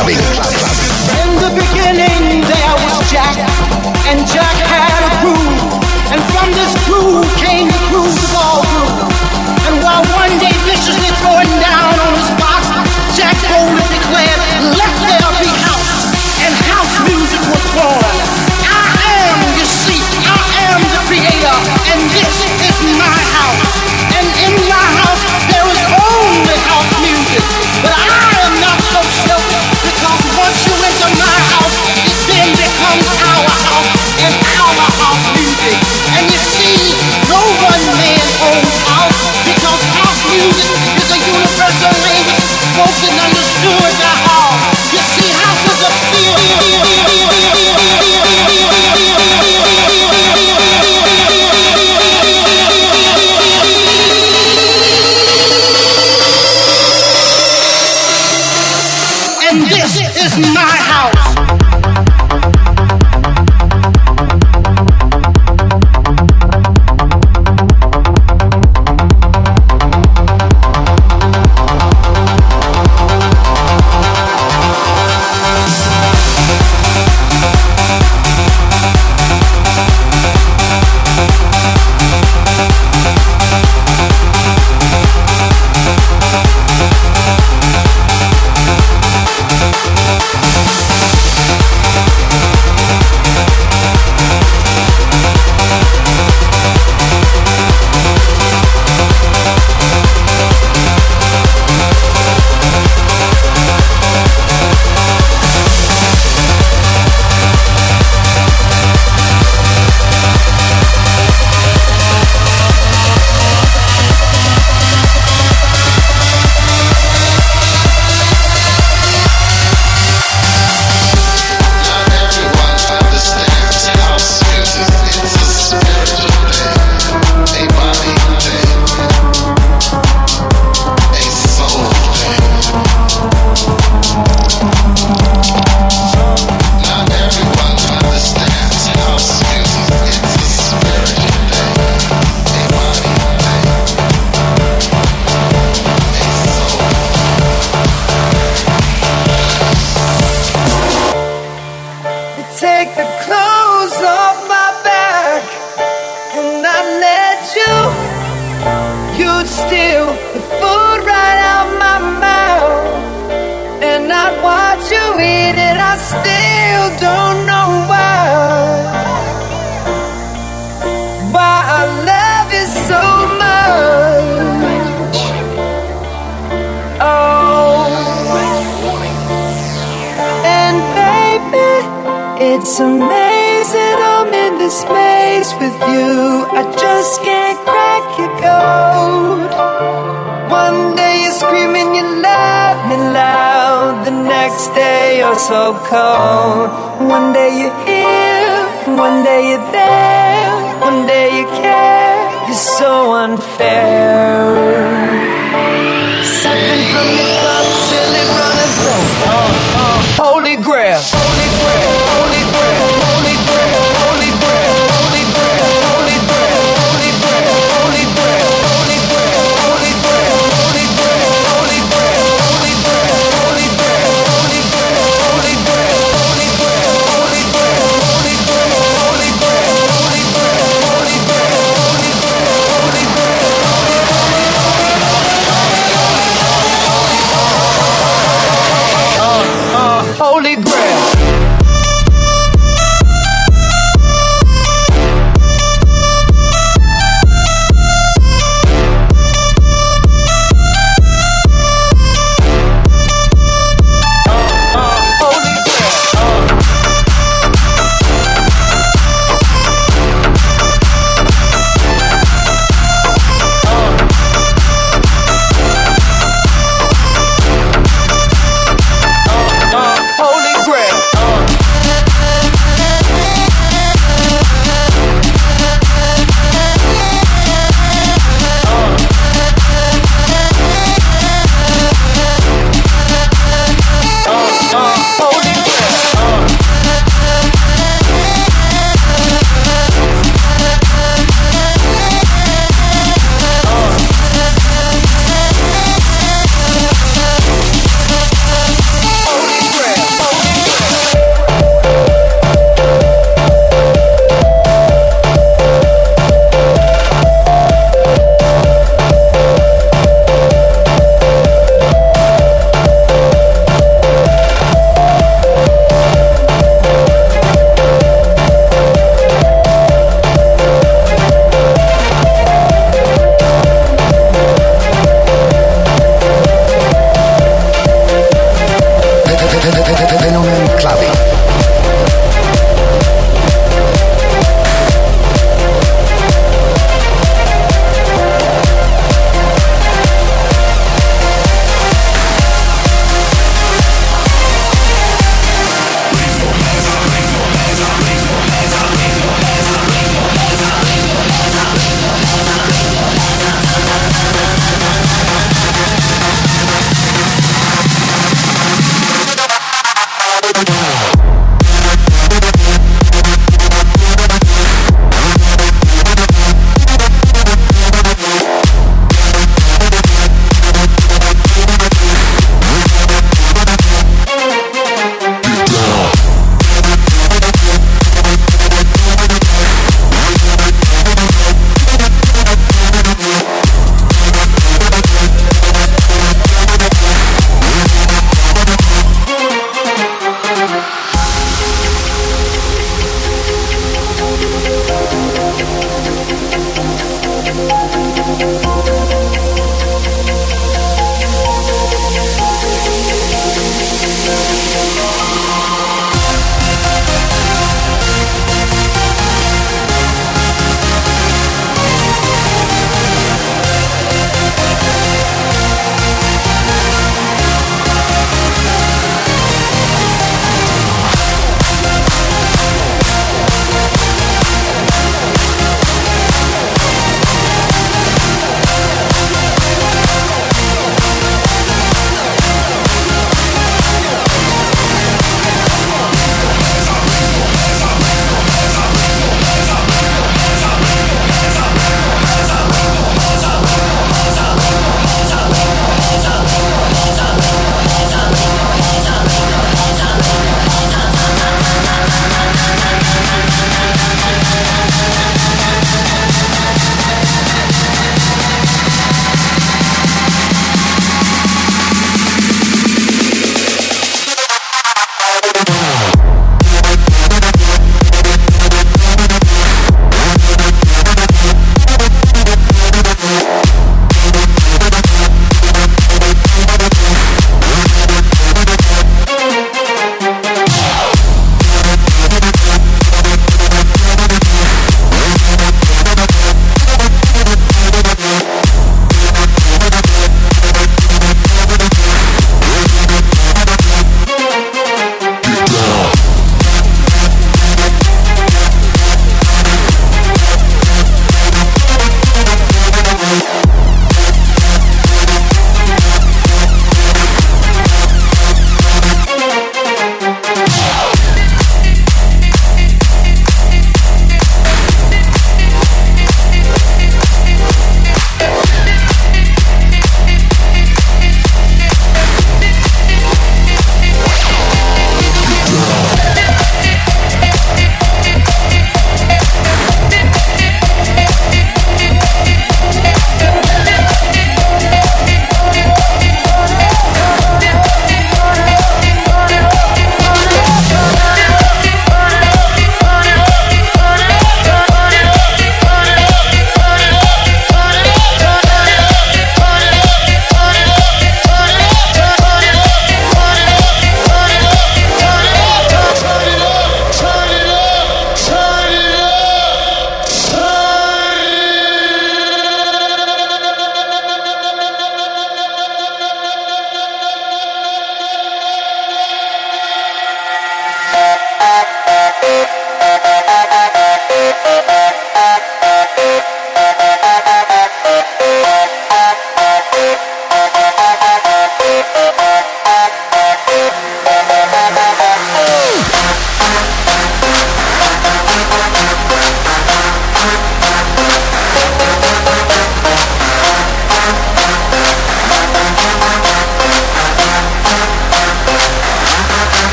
clubbing. In the beginning there was Jack, and Jack care is so unfair.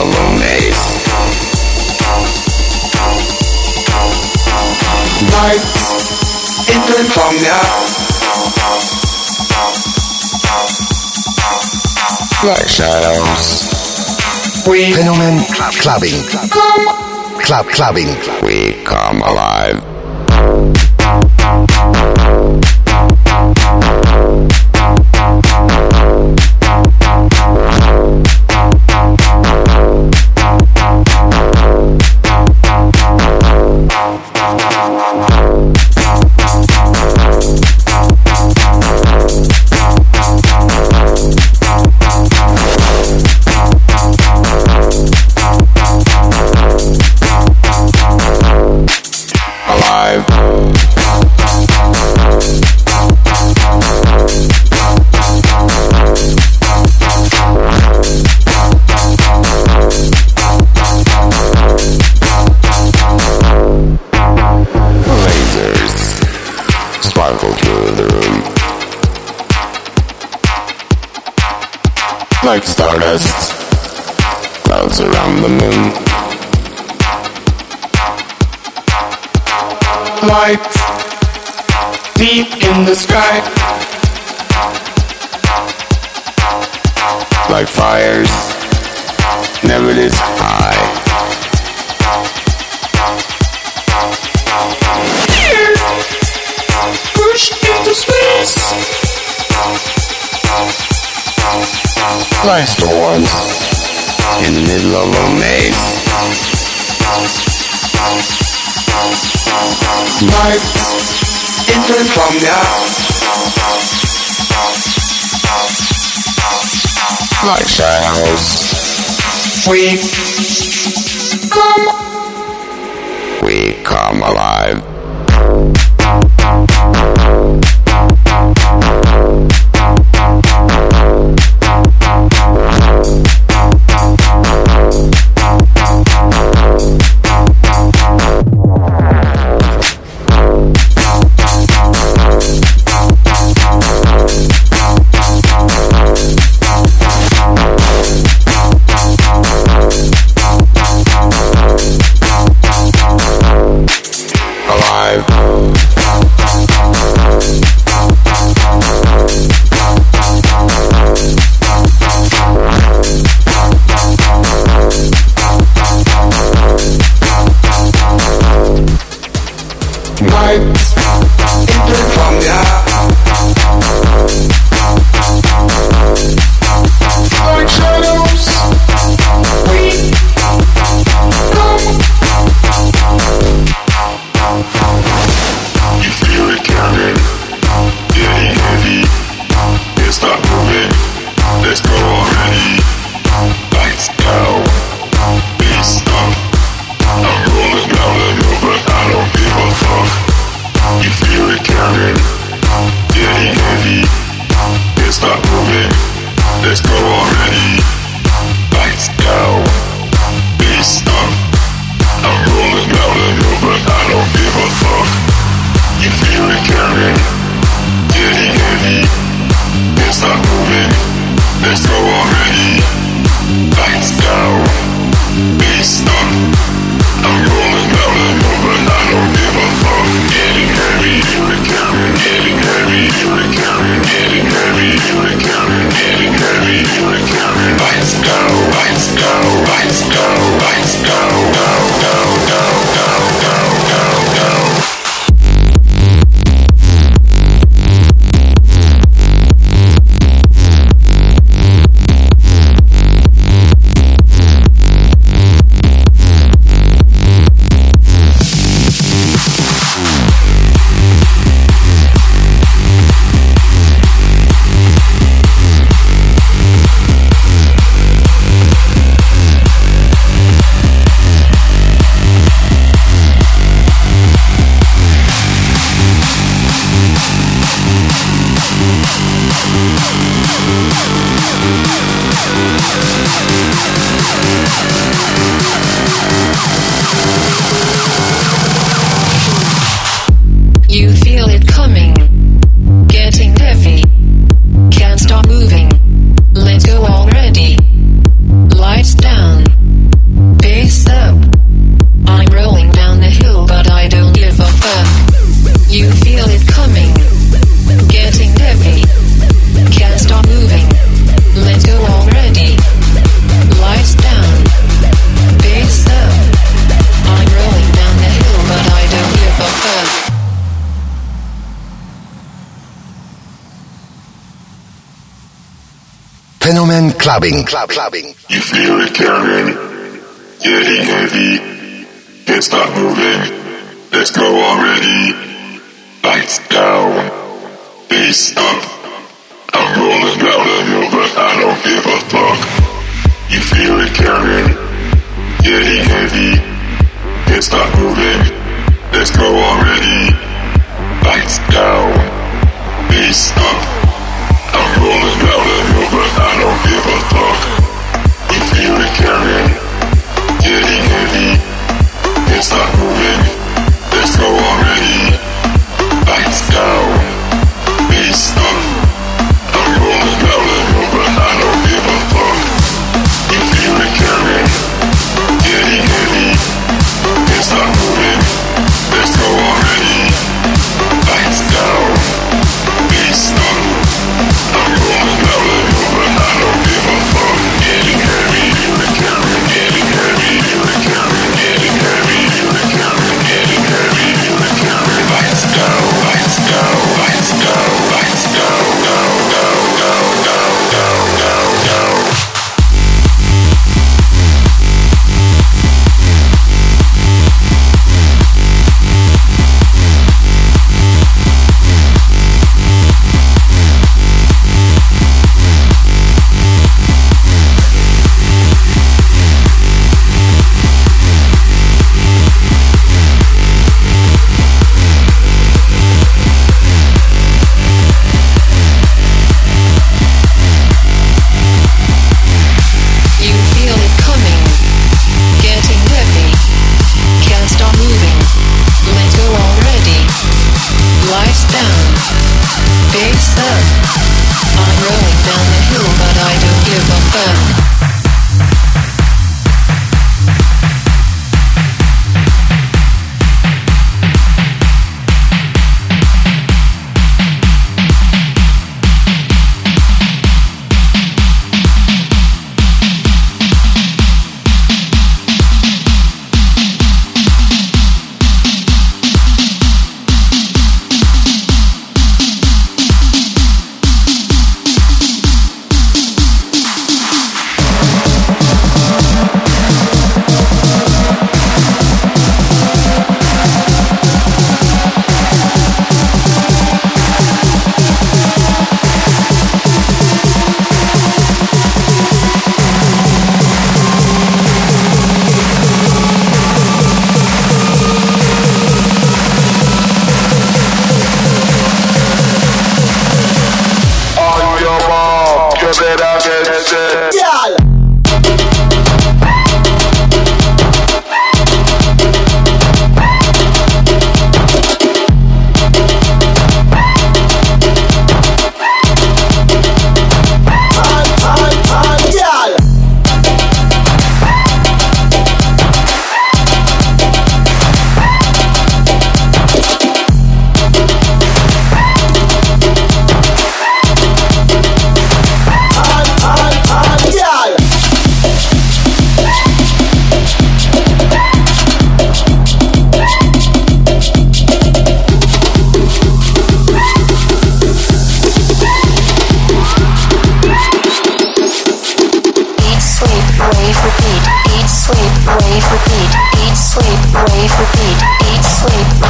the loonies. Nights in insomnia. Black shadows. We Fenomen clubbing. Club clubbing. We come alive. Like stardust, clouds around the moon. Light deep in the sky, Like storms in the middle of a maze. Entering from the Like shadows. We come. We come alive. Stop. Let's go already. Lights down, bass up. I'm rolling down the hill, but I don't give a fuck. You feel it coming, getting heavy. Can't stop moving. Let's go already. Lights down, bass up. I'm rolling down the hill, but I don't give a fuck. You feel it coming, getting stop moving. Let's go already. Lights down, repeat, eat, sleep,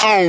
Oh.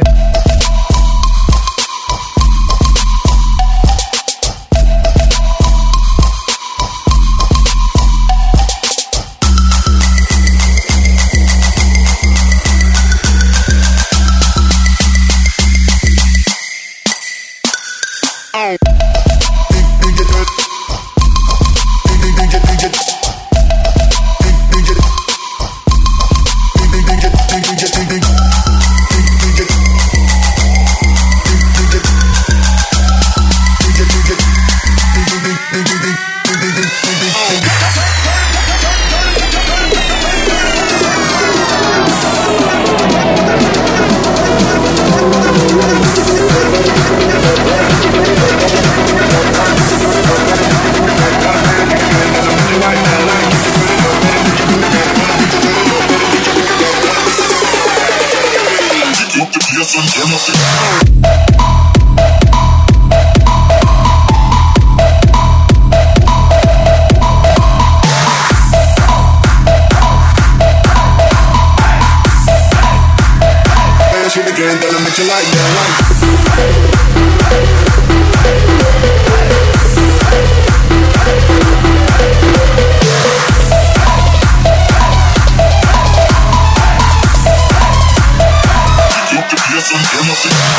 Democracy, democracy.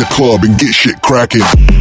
the club and get shit cracking.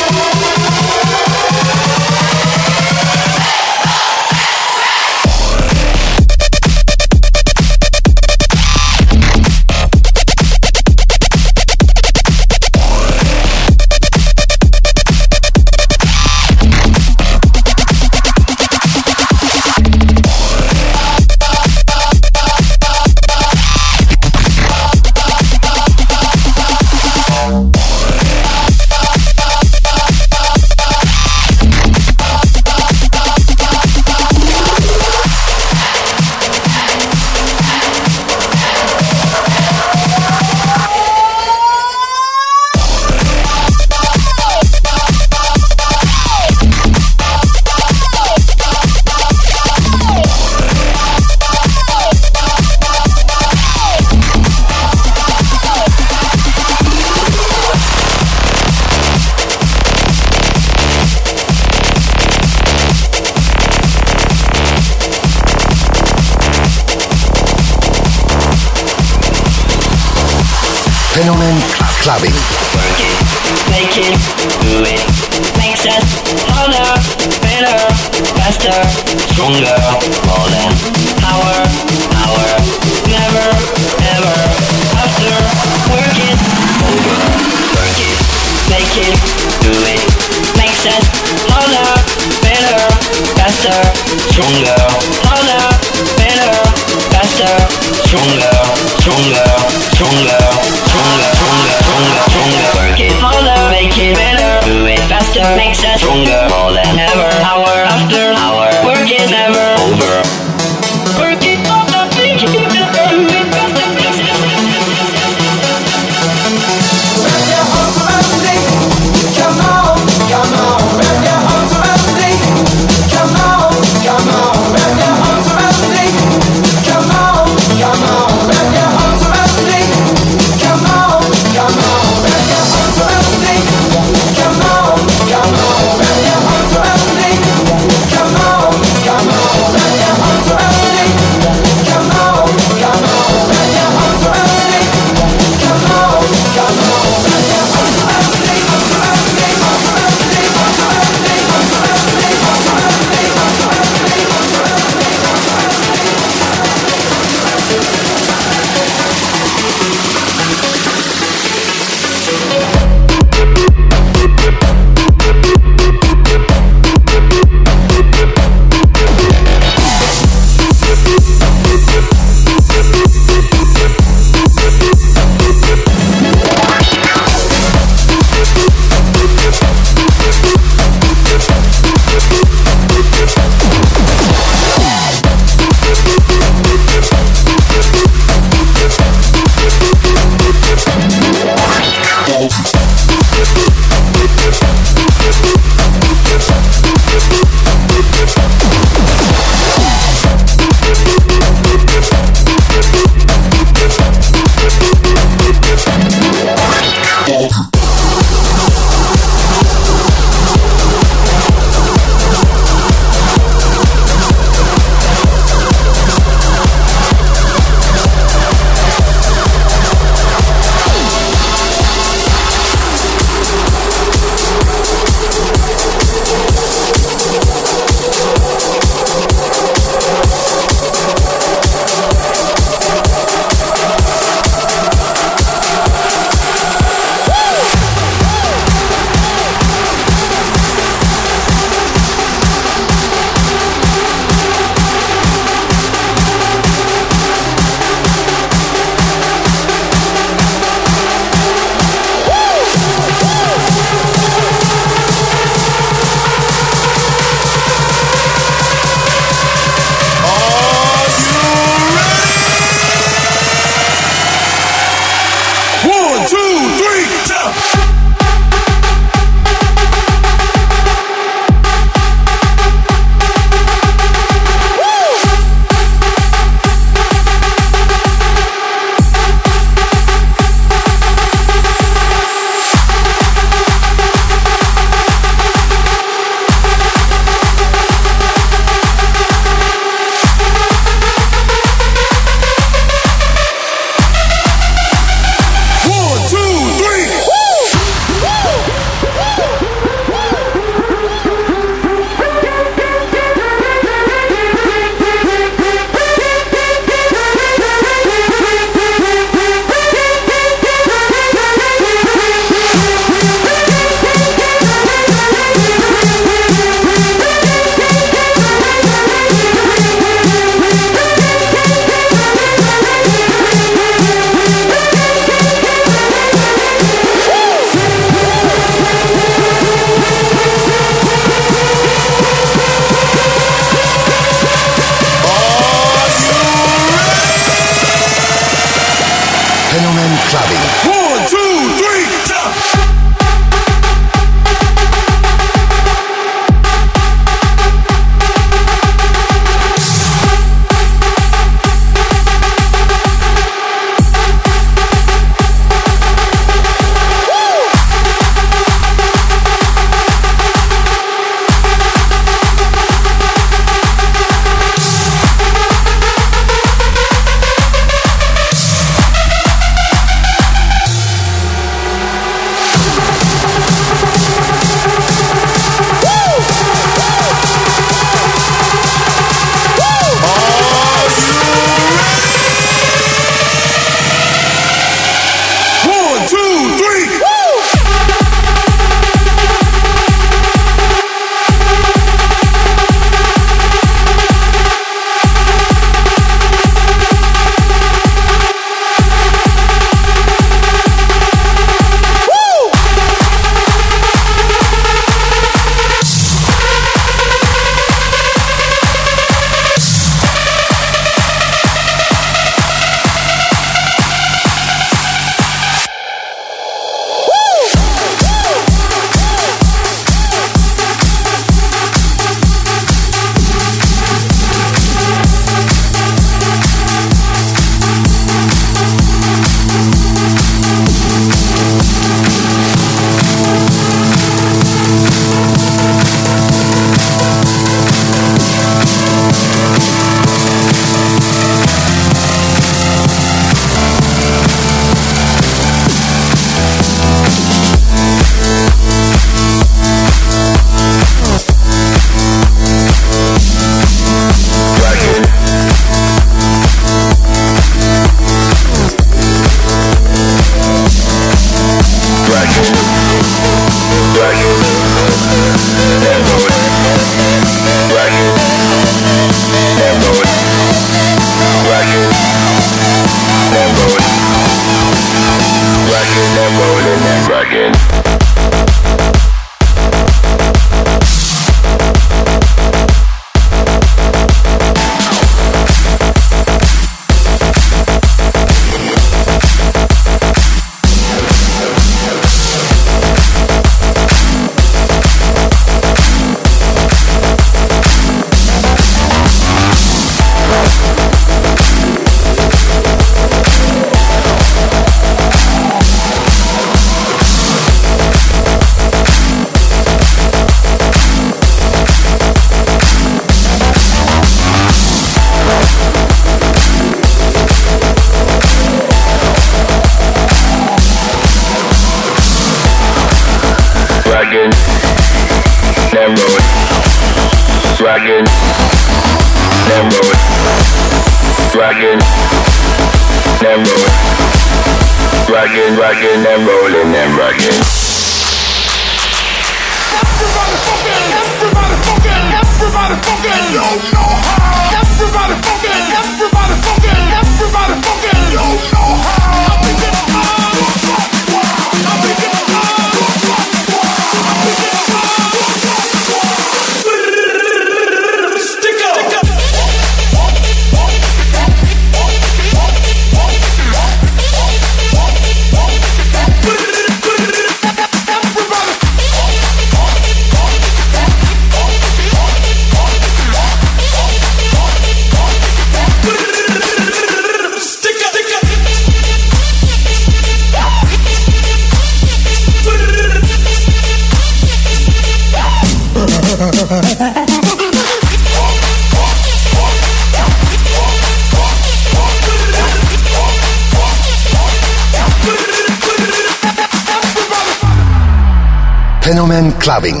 clubbing.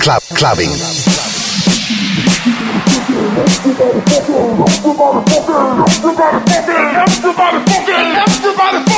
Club clubbing. Everybody fucking, everybody fucking, everybody fucking, everybody fucking.